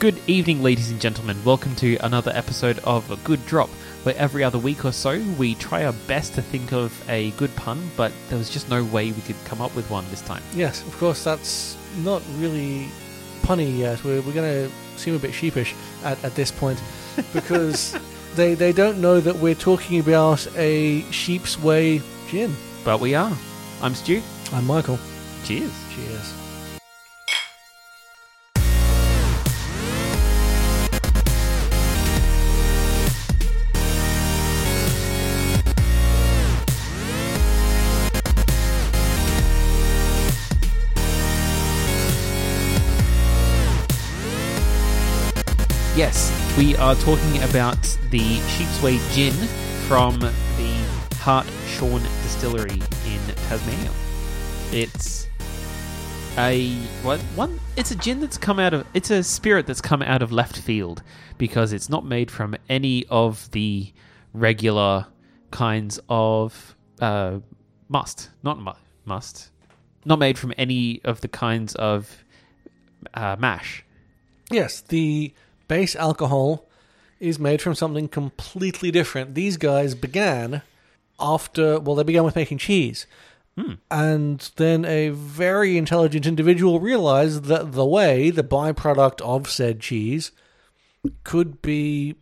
Good evening, ladies and gentlemen. Welcome to another episode of A Good Drop, where every other week or so we try our best to think of a good pun, but there was just no way we could come up with one this time. Yes, of course, that's not really punny yet. We're, we're going to seem a bit sheepish at, at this point because they, they don't know that we're talking about a sheep's whey gin. But we are. I'm Stu. I'm Michael. Cheers. Cheers. Yes, we are talking about the Sheep's Whey Gin from the Hartshorn Distillery in Tasmania. It's a what one? It's a gin that's come out of. It's a spirit that's come out of left field because it's not made from any of the regular kinds of uh, must, not mu- must, not made from any of the kinds of uh, mash. Yes, the base alcohol is made from something completely different. These guys began after, well, they began with making cheese. Hmm. And then a very intelligent individual realized that the whey, the byproduct of said cheese, could be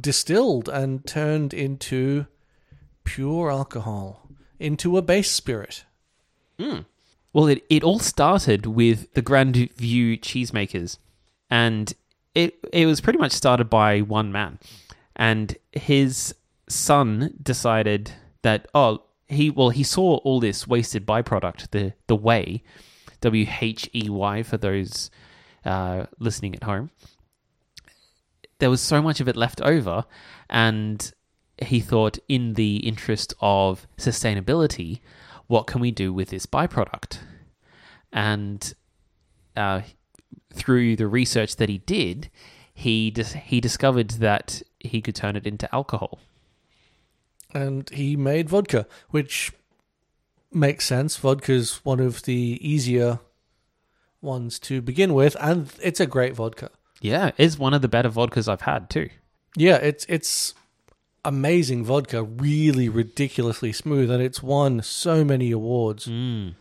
distilled and turned into pure alcohol, into a base spirit. Hmm. Well, it, it all started with the Grandvewe cheesemakers, and it it was pretty much started by one man, and his son decided that oh he well he saw all this wasted byproduct the the whey, W H E Y for those uh, listening at home. There was so much of it left over, and he thought, in the interest of sustainability, what can we do with this byproduct? And uh, through the research that he did, he dis- he discovered that he could turn it into alcohol. and he made vodka, which makes sense. Vodka's one of the easier ones to begin with, and it's a great vodka. Yeah, it's one of the better vodkas I've had too. Yeah, it's it's amazing vodka, really ridiculously smooth, and it's won so many awards. Mm.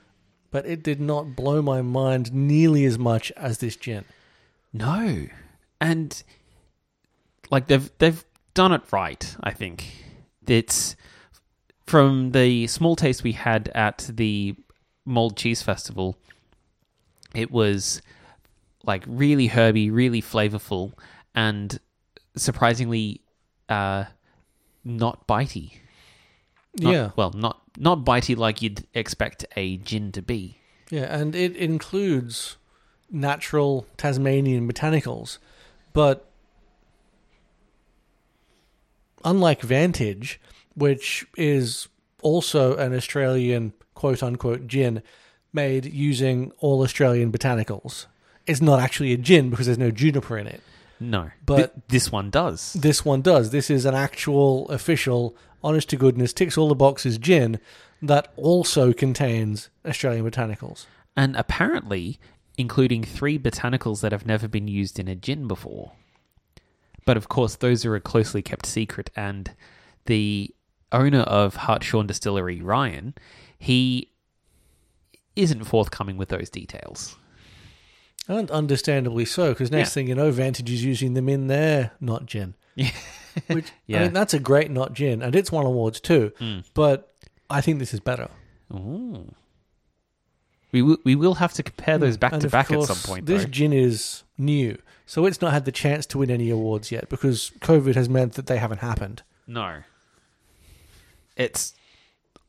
But it did not blow my mind nearly as much as this gin. No, and like they've they've done it right. I think it's from the small taste we had at the Mold Cheese Festival. It was like really herby, really flavorful, and surprisingly uh, not bitey. Not- yeah, well, not not bitey like you'd expect a gin to be. yeah, and it includes natural Tasmanian botanicals, but unlike Vantage, which is also an Australian quote unquote gin made using all Australian botanicals, it's not actually a gin because there's no juniper in it. No, But- Th- this one does. This one does. This is an actual, official, honest to goodness, ticks all the boxes gin that also contains Australian botanicals. and apparently including three botanicals that have never been used in a gin before. But of course, those are a closely kept secret, and the owner of Hartshorn Distillery, Ryan, he isn't forthcoming with those details. And understandably so, because next Yeah. thing you know, Vantage is using them in their not gin. Yeah. Which Yeah. I mean, that's a great not gin, and it's won awards too. Mm. But I think this is better. Ooh. We will, we will have to compare those back And to back at some point, This though. gin is new, so it's not had the chance to win any awards yet because COVID has meant that they haven't happened. No. It's.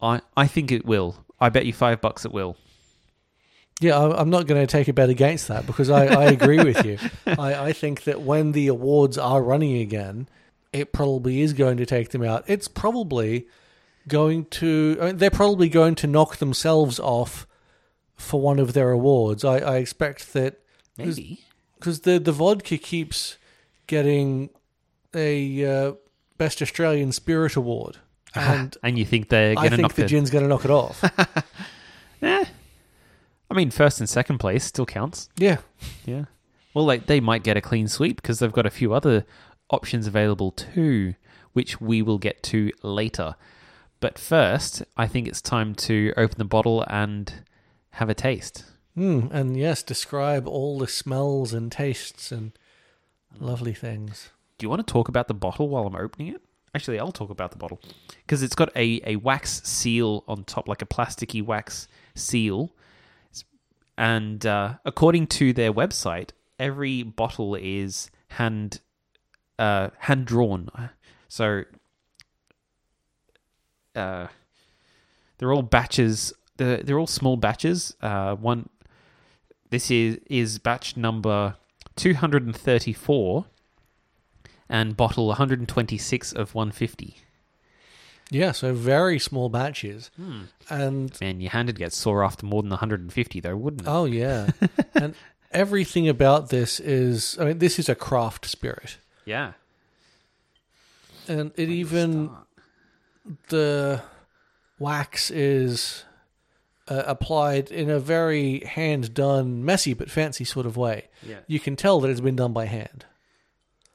I, I think it will. I bet you five bucks it will. Yeah, I- I'm not going to take a bet against that because I, I agree with you. I, I think that when the awards are running again, it probably is going to take them out. It's probably going to. I mean, they're probably going to knock themselves off for one of their awards. I, I expect that Maybe. because the the vodka keeps getting a uh, best Australian spirit award, and and you think they're I going to think the the gin's going to knock it off. Eh. I mean, first and second place still counts. yeah, Yeah. Well, like they might get a clean sweep because they've got a few other options available too, which we will get to later. But first, I think it's time to open the bottle and have a taste. Mm, and yes, describe all the smells and tastes and lovely things. Do you want to talk about the bottle while I'm opening it? Actually, I'll talk about the bottle because it's got a, a wax seal on top, like a plasticky wax seal. And uh, according to their website, every bottle is hand uh, hand drawn. So uh, they're all batches. They're, they're all small batches. Uh, one. This is is batch number two hundred and thirty four and bottle 126 of 150. Yeah, so very small batches. And Man, your hand would get sore after more than 150, though, wouldn't it? oh yeah. and everything about this is I mean this is a craft spirit. Yeah. And it even the wax is uh, applied in a very hand done, messy but fancy sort of way. Yeah. You can tell that it's been done by hand.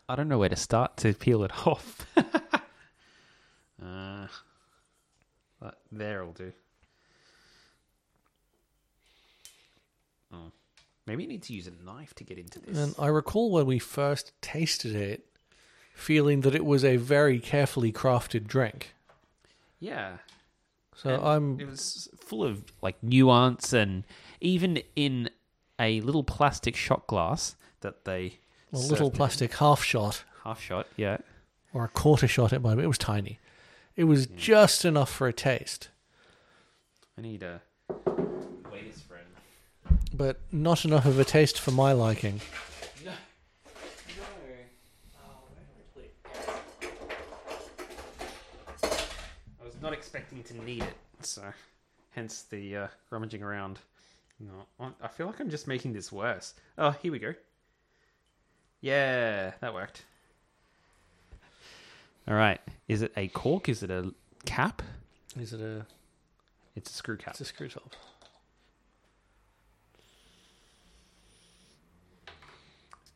I don't know where to start to peel it off. uh, but there will do. Oh, maybe you need to use a knife to get into this. And I recall when we first tasted it, feeling that it was a very carefully crafted drink. yeah, So And I'm It was full of like nuance, and even in a little plastic shot glass that they a little it in. plastic half shot half shot. Yeah, or a quarter shot it might be. It was tiny. It was just enough for a taste, I need a. but not enough of a taste for my liking. I was not expecting to need it, so hence the uh, rummaging around. No, I- I feel like I'm just making this worse. Oh, here we go. Yeah, that worked. All right. Is it a cork? Is it a cap? Is it a? It's a screw cap. It's a screw top.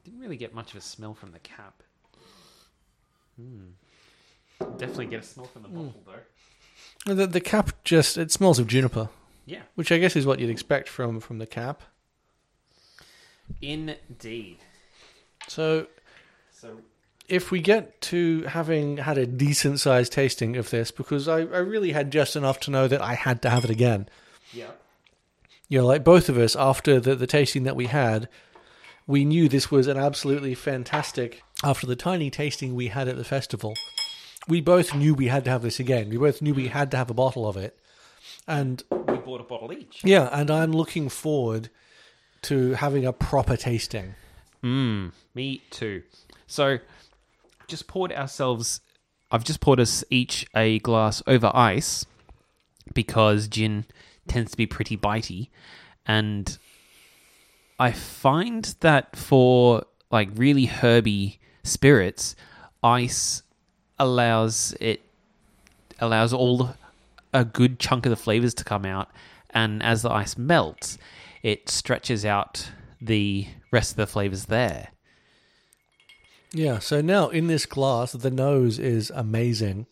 Didn't really get much of a smell from the cap. Hmm. Definitely get a smell from the bottle though. The, the cap just it smells of juniper, Yeah. which I guess is what you'd expect from from the cap. Indeed. So So if we get to having had a decent sized tasting of this, because I, I really had just enough to know that I had to have it again. yeah. You know, like both of us, after the, the tasting that we had, we knew this was an absolutely fantastic. After the tiny tasting we had at the festival, we both knew we had to have this again. We both knew we had to have a bottle of it. And We bought a bottle each. yeah, and I'm looking forward to having a proper tasting. Mm, me too. So, just poured ourselves. I've just poured us each a glass over ice because gin tends to be pretty bitey, and I find that for like really herby spirits, ice allows it allows all a good chunk of the flavors to come out, and as the ice melts, it stretches out the rest of the flavors there. Yeah, so now in this glass, the nose is amazing.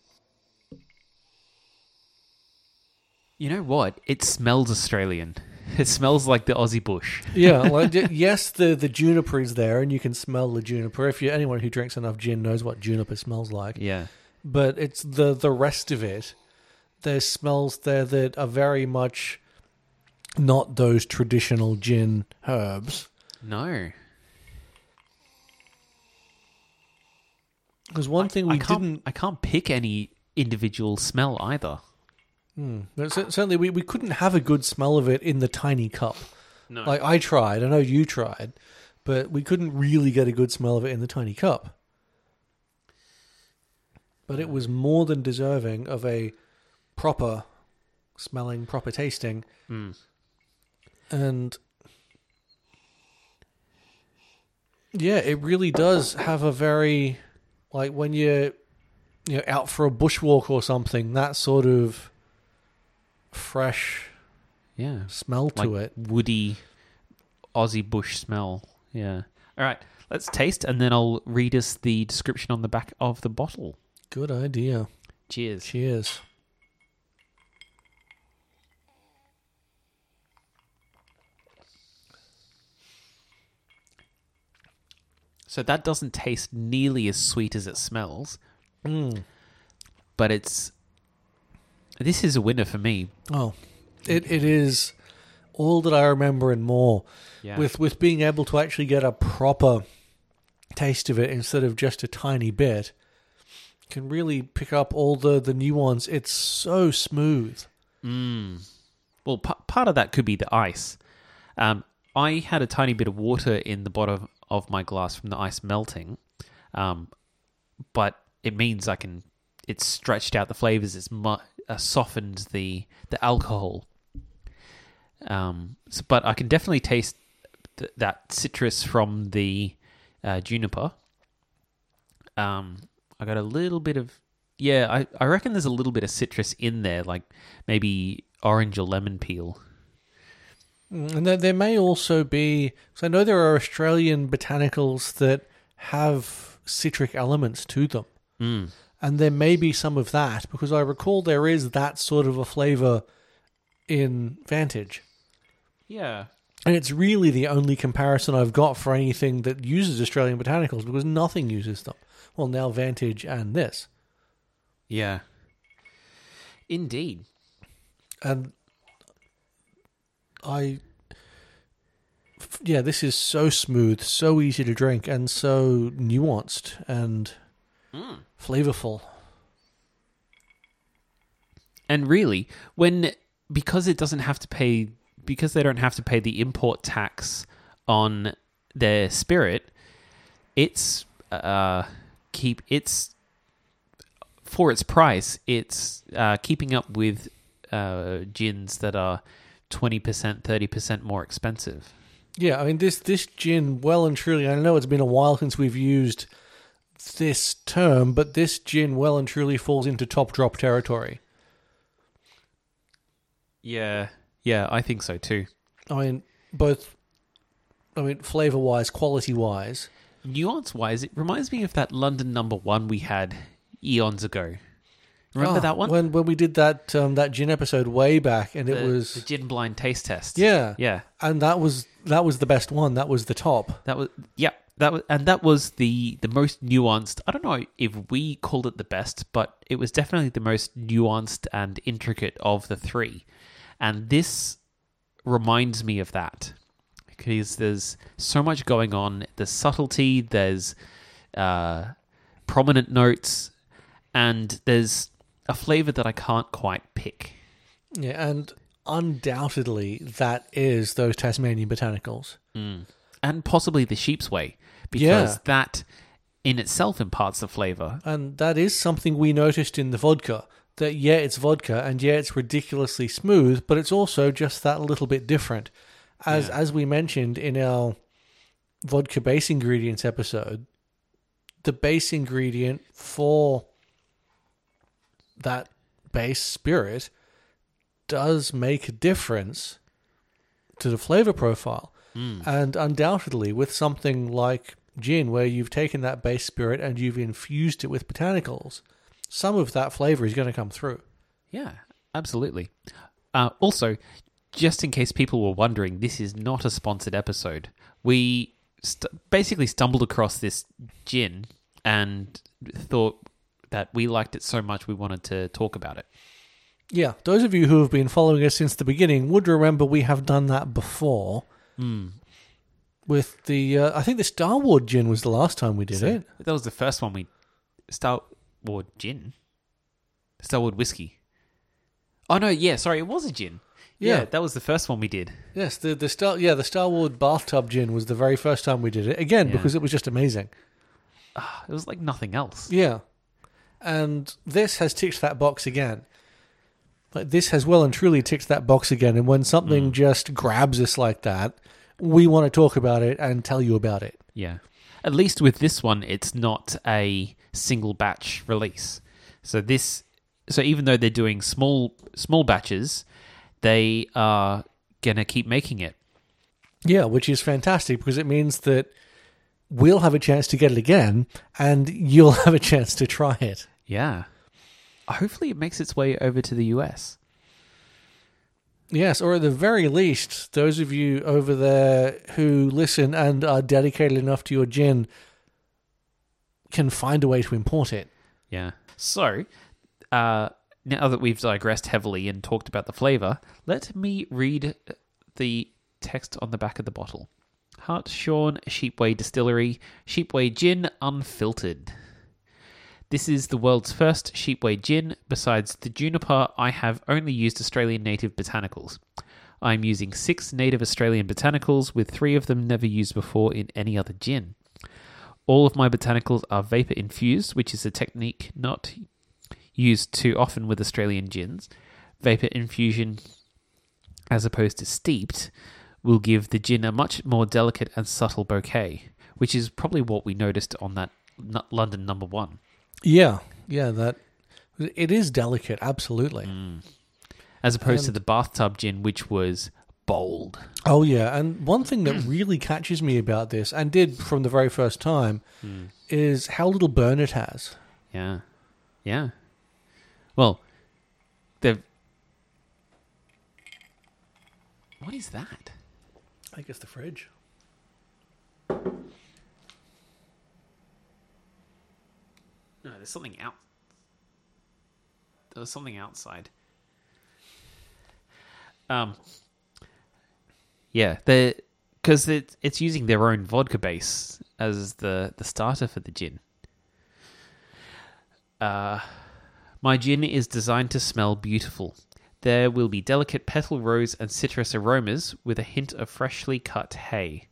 You know what? It smells Australian. It smells like the Aussie bush. Yeah, like yes, the the juniper is there, and you can smell the juniper. If you anyone who drinks enough gin knows what juniper smells like. Yeah. But it's the the rest of it. There's smells there that are very much not those traditional gin herbs. No. Because one thing I can't, didn't, I can't pick any individual smell either. Hmm, cer- certainly we, we couldn't have a good smell of it in the tiny cup. No. Like I tried, I know you tried, but we couldn't really get a good smell of it in the tiny cup. But it was more than deserving of a proper smelling, proper tasting, Mm. and yeah, it really does have a very like when you're you know out for a bushwalk or something, that sort of fresh Yeah. smell to like it. woody Aussie bush smell. Yeah. All right, let's taste, and then I'll read us the description on the back of the bottle. Good idea. Cheers. Cheers. So that doesn't taste nearly as sweet as it smells, Mm. but it's. This is a winner for me. Oh, it it is all that I remember and more. Yeah. With with being able to actually get a proper taste of it instead of just a tiny bit, can really pick up all the the nuance. It's so smooth. Mm. Well, p- part of that could be the ice. Um, I had a tiny bit of water in the bottom of my glass from the ice melting, um, but it means I can. It's stretched out the flavors. It's mu- uh, softened the the alcohol. Um, so, but I can definitely taste th- that citrus from the uh, juniper. Um, I got a little bit of yeah. I I reckon there's a little bit of citrus in there, like maybe orange or lemon peel. Mm, And there, there may also be. So I know there are Australian botanicals that have citric elements to them. Mm. And there may be some of that because I recall there is that sort of a flavor in Vantage. Yeah. And it's really the only comparison I've got for anything that uses Australian botanicals because nothing uses them. Well, now Vantage and this. Yeah. Indeed. And I. Yeah, this is so smooth, so easy to drink, and so nuanced and hmm. Flavorful. And really, when because it doesn't have to pay because they don't have to pay the import tax on their spirit, it's uh keep it's for its price, it's uh, keeping up with uh, gins that are twenty percent, thirty percent more expensive. Yeah, I mean this this gin well and truly. I know it's been a while since we've used this term, but this gin well and truly falls into top drop territory. Yeah, yeah, I think so too. I mean, both. I mean, flavor wise, quality wise. Nuance wise, it reminds me of that London number one we had eons ago. Remember Ah, that one? when when we did that um, that gin episode way back, and it was the gin blind taste test. yeah, yeah. and that was that was the best one. That was the top. That was yeah. That was and that was the the most nuanced. I don't know if we called it the best, but it was definitely the most nuanced and intricate of the three. And this reminds me of that because there's so much going on. There's subtlety. There's uh, prominent notes, and there's a flavor that I can't quite pick. Yeah, and undoubtedly that is those Tasmanian botanicals. and possibly the sheep's whey because Yeah. that in itself imparts the flavor. And that is something we noticed in the vodka. That yeah, it's vodka, and yeah, it's ridiculously smooth, but it's also just that little bit different. As Yeah. as we mentioned in our vodka base ingredients episode, the base ingredient for that base spirit does make a difference to the flavor profile. Mm. And undoubtedly, with something like gin, where you've taken that base spirit and you've infused it with botanicals, some of that flavor is going to come through. Yeah, absolutely. Uh, also, just in case people were wondering, this is not a sponsored episode. We st- basically stumbled across this gin and thought that we liked it so much we wanted to talk about it. Yeah, those of you who have been following us since the beginning would remember we have done that before. With the, uh, I think the Starward gin was the last time we did So it. that was the first one we Starward gin, Starward whiskey. Oh no, yeah, sorry, it was a gin. Yeah, Yeah. that was the first one we did. Yes, the the Star, yeah, the Starward bathtub gin was the very first time we did it. Again, Yeah. because it was just amazing. It was like nothing else. Yeah. And this has ticked that box again. Like this has well and truly ticked that box again. And when something just grabs us like that, we want to talk about it and tell you about it. Yeah. At least with this one, it's not a single batch release. So this, so even though they're doing small small batches, they are gonna keep making it. Yeah, which is fantastic because it means that we'll have a chance to get it again, and you'll have a chance to try it. Yeah. Hopefully, it makes its way over to the US. Yes, or at the very least, those of you over there who listen and are dedicated enough to your gin can find a way to import it. Yeah. So, uh, now that we've digressed heavily and talked about the flavor, let me read the text on the back of the bottle. Hartshorn Sheepway Distillery, Sheepway Gin Unfiltered. This is the world's first Sheep Whey gin. Besides the juniper, I have only used Australian native botanicals. I'm using six native Australian botanicals, with three of them never used before in any other gin. All of my botanicals are vapor infused, which is a technique not used too often with Australian gins. Vapor infusion, as opposed to steeped, will give the gin a much more delicate and subtle bouquet, which is probably what we noticed on that London number one. Yeah, yeah, that it is delicate, absolutely. Mm. As opposed to the bathtub gin, which was bold. Oh yeah, and one thing that really catches me about this, and did from the very first time, hmm. is how little burn it has. Yeah. Yeah. Well, they've. What is that? I guess the fridge. No, there's something out. There's something outside. Um. Yeah, the because it, it's using their own vodka base as the the starter for the gin. Uh, my gin is designed to smell beautiful. There will be delicate petal rose and citrus aromas with a hint of freshly cut hay.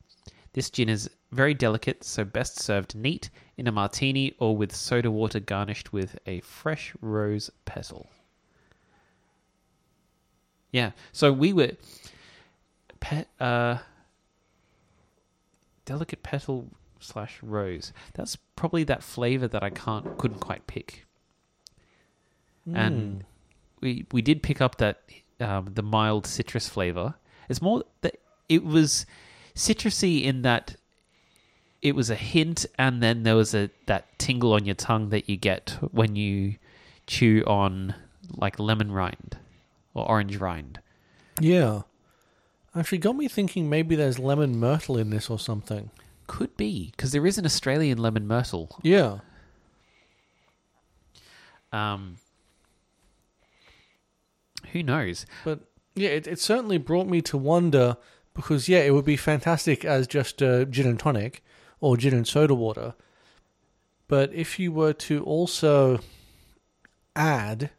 This gin is very delicate, so best served neat in a martini or with soda water garnished with a fresh rose petal. Yeah, so we were pe- uh, delicate petal slash rose. That's probably that flavor that I can't couldn't quite pick. And we we did pick up that um, the mild citrus flavor. It's more that it was citrusy in that it was a hint, and then there was a that tingle on your tongue that you get when you chew on like lemon rind or orange rind. Yeah. Actually, got me thinking maybe there's lemon myrtle in this or something. Could be because there is an Australian lemon myrtle. Yeah. Um, who knows? But yeah, it, it certainly brought me to wonder because, yeah, it would be fantastic as just a gin and tonic or gin and soda water. But if you were to also add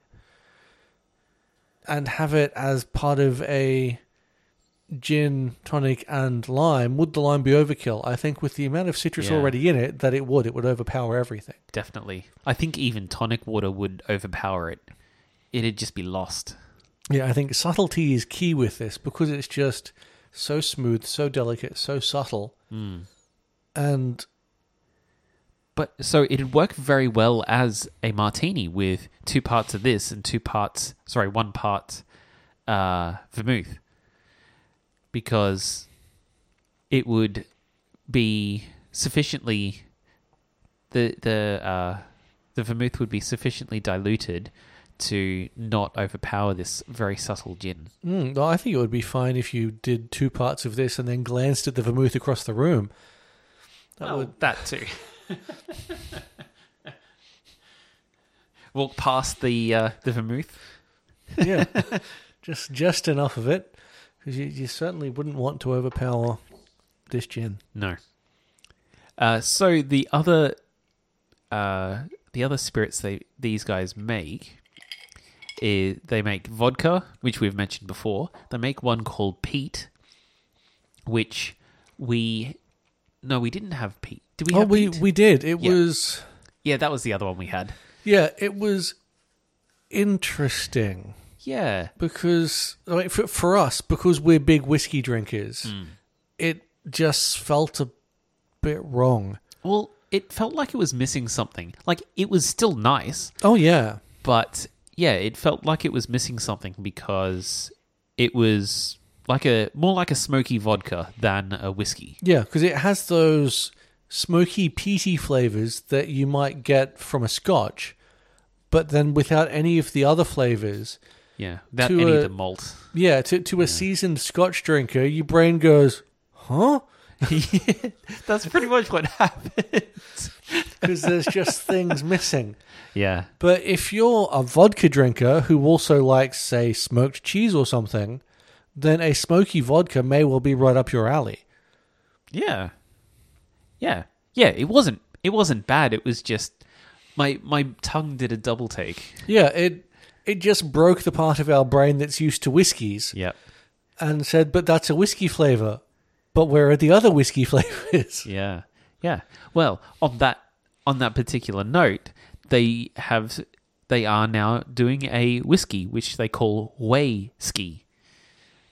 and have it as part of a gin, tonic, and lime, would the lime be overkill? I think with the amount of citrus Yeah. already in it, that it would. It would overpower everything. Definitely, I think even tonic water would overpower it. It'd just be lost. Yeah, I think subtlety is key with this because it's just so smooth, so delicate, so subtle. Hmm. And But so it'd work very well as a martini with two parts of this and two parts, sorry, one part uh, vermouth, because it would be sufficiently the the uh, the vermouth would be sufficiently diluted to not overpower this very subtle gin. mm, well, I think it would be fine if you did two parts of this and then glanced at the vermouth across the room. That would that too. Walk past the uh, the vermouth. yeah, just just enough of it because you, you certainly wouldn't want to overpower this gin. No. Uh, so the other, uh, the other spirits they these guys make is they make vodka, which we've mentioned before. They make one called Pete, which we no, we didn't have Pete. Did we? oh, have we Pete? we did. It Yeah. was yeah, that was the other one we had. yeah, it was interesting. Yeah, because I mean, for, for us, because we're big whiskey drinkers, hmm. it just felt a bit wrong. well, it felt like it was missing something. Like it was still nice, Oh yeah, but yeah, it felt like it was missing something because it was like a more like a smoky vodka than a whiskey. yeah, because it has those smoky, peaty flavors that you might get from a scotch, but then without any of the other flavors. Yeah, without any a- of the malt. Yeah, to, to a seasoned scotch drinker, your brain goes, huh? That's pretty much what happens. Because there's just things missing. Yeah. But if you're a vodka drinker who also likes, say, smoked cheese or something, then a smoky vodka may well be right up your alley. Yeah. Yeah. Yeah, it wasn't it wasn't bad. It was just my my tongue did a double take. Yeah, it it just broke the part of our brain that's used to whiskies Yeah. and said, but that's a whiskey flavor. But where are the other whiskey flavors? Yeah. Yeah. Well, on that on that particular note, they have they are now doing a whiskey which they call Way Ski.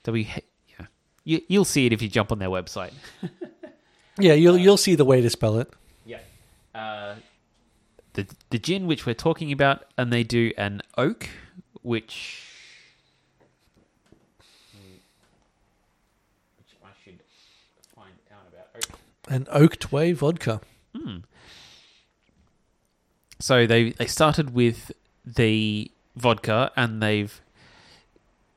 W yeah. You, you'll see it if you jump on their website. Yeah, you'll you'll see the way to spell it. Yeah. Uh, the the gin which we're talking about, and they do an oak, which which I should find out about oak. An oaked whey vodka. So they they started with the vodka, and they've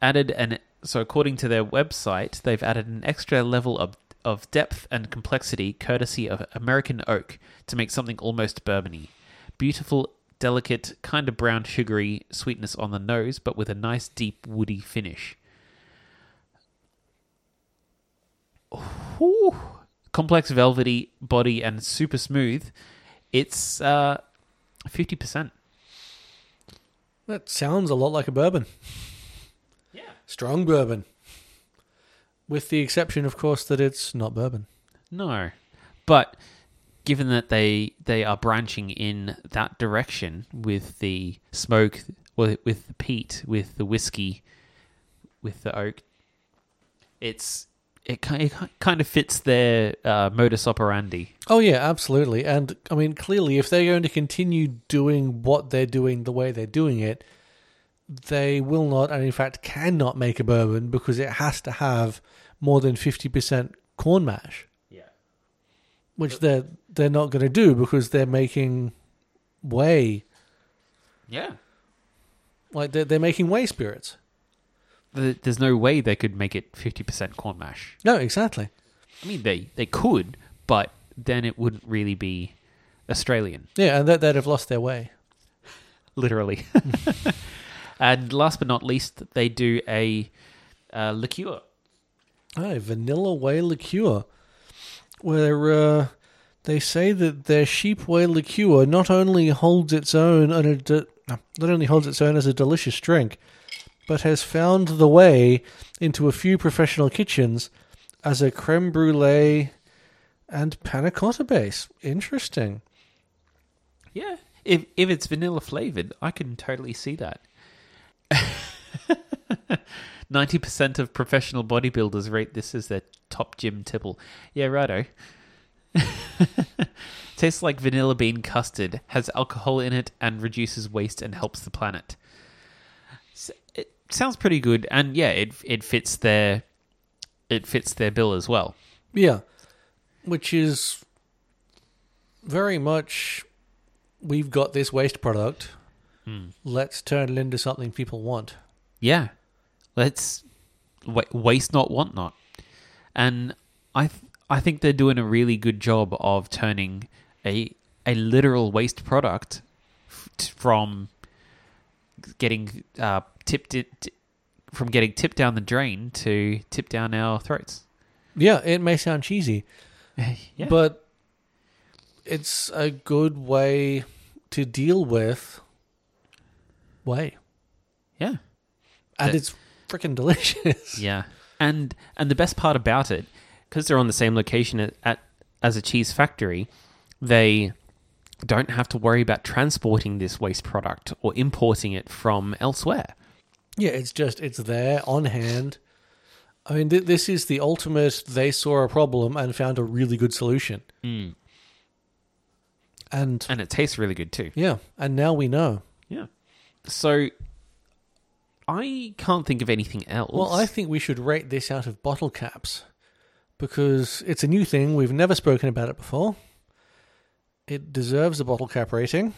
added an so according to their website, they've added an extra level of of depth and complexity courtesy of American oak to make something almost bourbony. Beautiful, delicate, kind of brown sugary sweetness on the nose, but with a nice deep woody finish. Ooh. Complex velvety body and super smooth. It's uh fifty percent. That sounds a lot like a bourbon. Strong bourbon. With the exception, of course, that it's not bourbon. No, but given that they they are branching in that direction with the smoke, with with the peat, with the whiskey, with the oak, it's it kind it kind of fits their uh, modus operandi. Oh yeah, absolutely. And I mean, clearly, if they're going to continue doing what they're doing the way they're doing it, they will not, and in fact, cannot make a bourbon because it has to have more than fifty percent corn mash, Yeah. which they're they're not going to do because they're making whey, Yeah. like they're they're making whey spirits. Th- There's no way they could make it fifty percent corn mash. No, exactly. I mean, they they could, but then it wouldn't really be Australian. Yeah, and that they'd have lost their way. literally. and last but not least, they do a uh, liqueur. Oh, vanilla whey liqueur, where uh, they say that their sheep whey liqueur not only holds its own on a de- not only holds its own as a delicious drink, but has found the way into a few professional kitchens as a creme brulee and panna cotta base. Interesting. Yeah, if if it's vanilla flavored, I can totally see that. Ninety percent of professional bodybuilders rate this as their top gym tipple. Yeah, righto. Tastes like vanilla bean custard, has alcohol in it, and reduces waste and helps the planet. S- It sounds pretty good, and yeah, it it fits their it fits their bill as well. Yeah, which is very much we've got this waste product. Let's turn it into something people want. Yeah, let's wa- waste not, want not, and I th- I think they're doing a really good job of turning a a literal waste product f- t- from getting uh, tipped it t- from getting tipped down the drain to tipped down our throats. Yeah, it may sound cheesy, yeah, but it's a good way to deal with whey, yeah, and it's freaking delicious. yeah, And and the best part about it, because they're on the same location at, at as a cheese factory, they don't have to worry about transporting this waste product or importing it from elsewhere. Yeah, it's just it's there on hand. I mean, th- this is the ultimate. They saw a problem and found a really good solution, Mm. and and it tastes really good too. yeah, and now we know. So I can't think of anything else. Well, I think we should rate this out of bottle caps because it's a new thing. We've never spoken about it before. it deserves a bottle cap rating.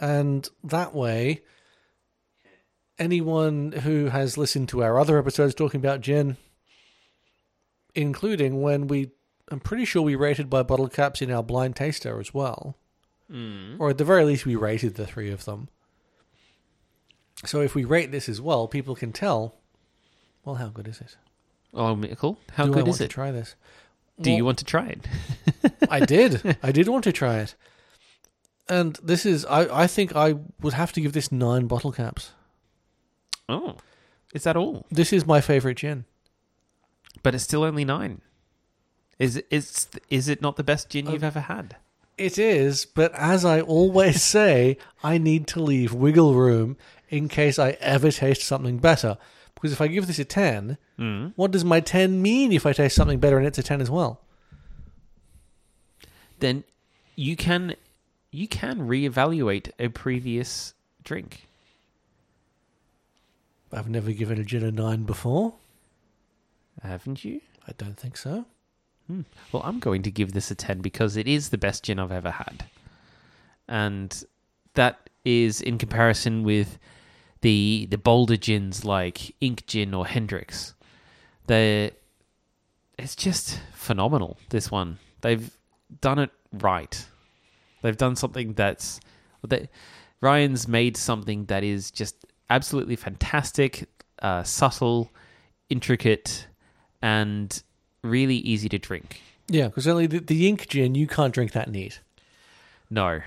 And that way, anyone who has listened to our other episodes talking about gin, including when we, I'm pretty sure we rated by bottle caps in our blind taster as well, Mm. or at the very least, we rated the three of them. So if we rate this as well, people can tell. Well, how good is it? Oh, Michael, how Do I good want is to it? try this? Do you want to try it? I did. I did want to try it. And this is, I, I think I would have to give this nine bottle caps. Oh, is that all? This is my favorite gin. But it's still only nine. Is it, is is it not the best gin you've oh. ever had? It is, but as I always say, I need to leave wiggle room in case I ever taste something better. Because if I give this a 10, Mm. what does my 10 mean if I taste something better and it's a 10 as well? Then you can you can reevaluate a previous drink. I've never given a gin a 9 before. Haven't you? I don't think so. Well, I'm going to give this a 10 because it is the best gin I've ever had. And that is in comparison with the the bolder gins like Ink Gin or Hendrick's. They it's just phenomenal this one. They've done it right. They've done something that's they, Ryan's made something that is just absolutely fantastic, uh, subtle, intricate, and really easy to drink. Yeah, because only the, the ink gin, you can't drink that neat. No,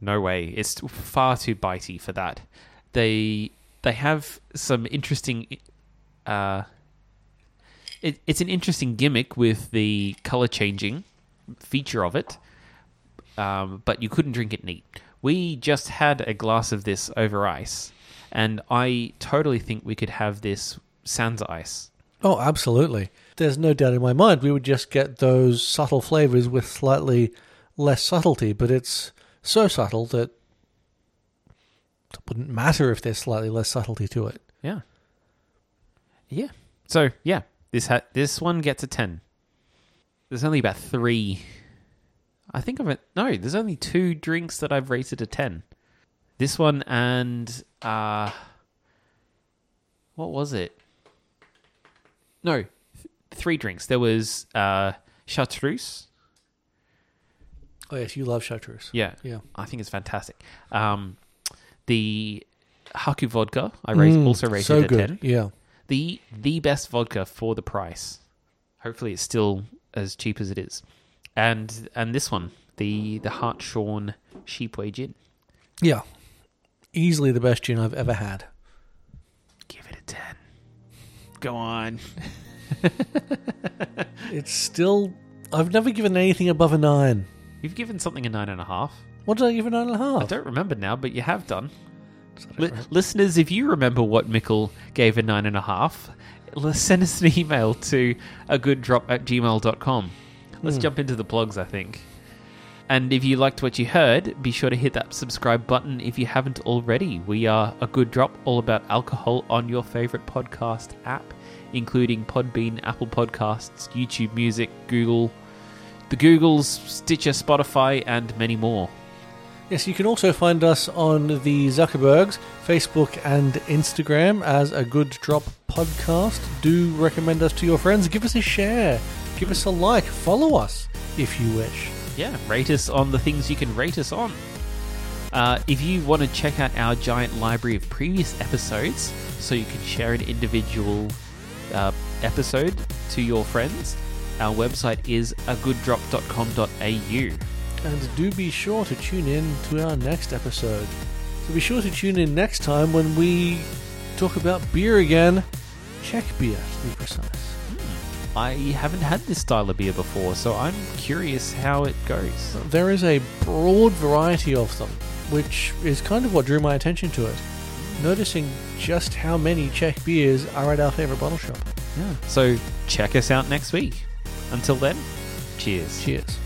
no way. It's far too bitey for that. They they have some interesting. Uh, it, it's an interesting gimmick with the color changing feature of it, um, but you couldn't drink it neat. We just had a glass of this over ice, and I totally think we could have this sans ice. Oh, absolutely. There's no doubt in my mind we would just get those subtle flavors with slightly less subtlety, but it's so subtle that wouldn't matter if there's slightly less subtlety to it. Yeah. Yeah. So yeah, this ha- this one gets a ten. There's only about three. I think of it. No, there's only two drinks that I've rated a ten. This one and uh, what was it? No, th- three drinks. There was uh, chartreuse. Oh, yes, you love chartreuse. Yeah, Yeah. I think it's fantastic. Um, the Haku vodka I raised, Mm, also rated so a good. ten. Yeah. the the best vodka for the price. Hopefully, it's still as cheap as it is. And and this one, the the Hartshorn Sheep Whey Gin. Yeah. Easily the best gin I've ever had. Give it a ten. Go on. It's still. I've never given anything above a nine. You've given something a nine and a half. What did I give a nine and a half? I don't remember now, but you have done. Does that Li- right? listeners, if you remember what Mickle gave a nine and a half, send us an email to a good drop at gmail.com. Let's Hmm. jump into the plugs, I think. And if you liked what you heard, be sure to hit that subscribe button if you haven't already. We are a good drop all about alcohol on your favorite podcast app, including Podbean, Apple Podcasts, YouTube Music, Google, the Googles, Stitcher, Spotify, and many more. Yes, you can also find us on the Zuckerbergs, Facebook, and Instagram as a Good Drop podcast. Do recommend us to your friends. Give us a share. Give us a like. Follow us if you wish. yeah, rate us on the things you can rate us on. Uh, if you want to check out our giant library of previous episodes, so you can share an individual uh, episode to your friends, our website is agooddrop.com.au. And do be sure to tune in to our next episode. So be sure to tune in next time when we talk about beer again. Czech beer, to be precise. Hmm. I haven't had this style of beer before, so I'm curious how it goes. There is a broad variety of them, which is kind of what drew my attention to it. Noticing just how many Czech beers are at our favorite bottle shop. Yeah. So check us out next week. Until then, cheers. Cheers.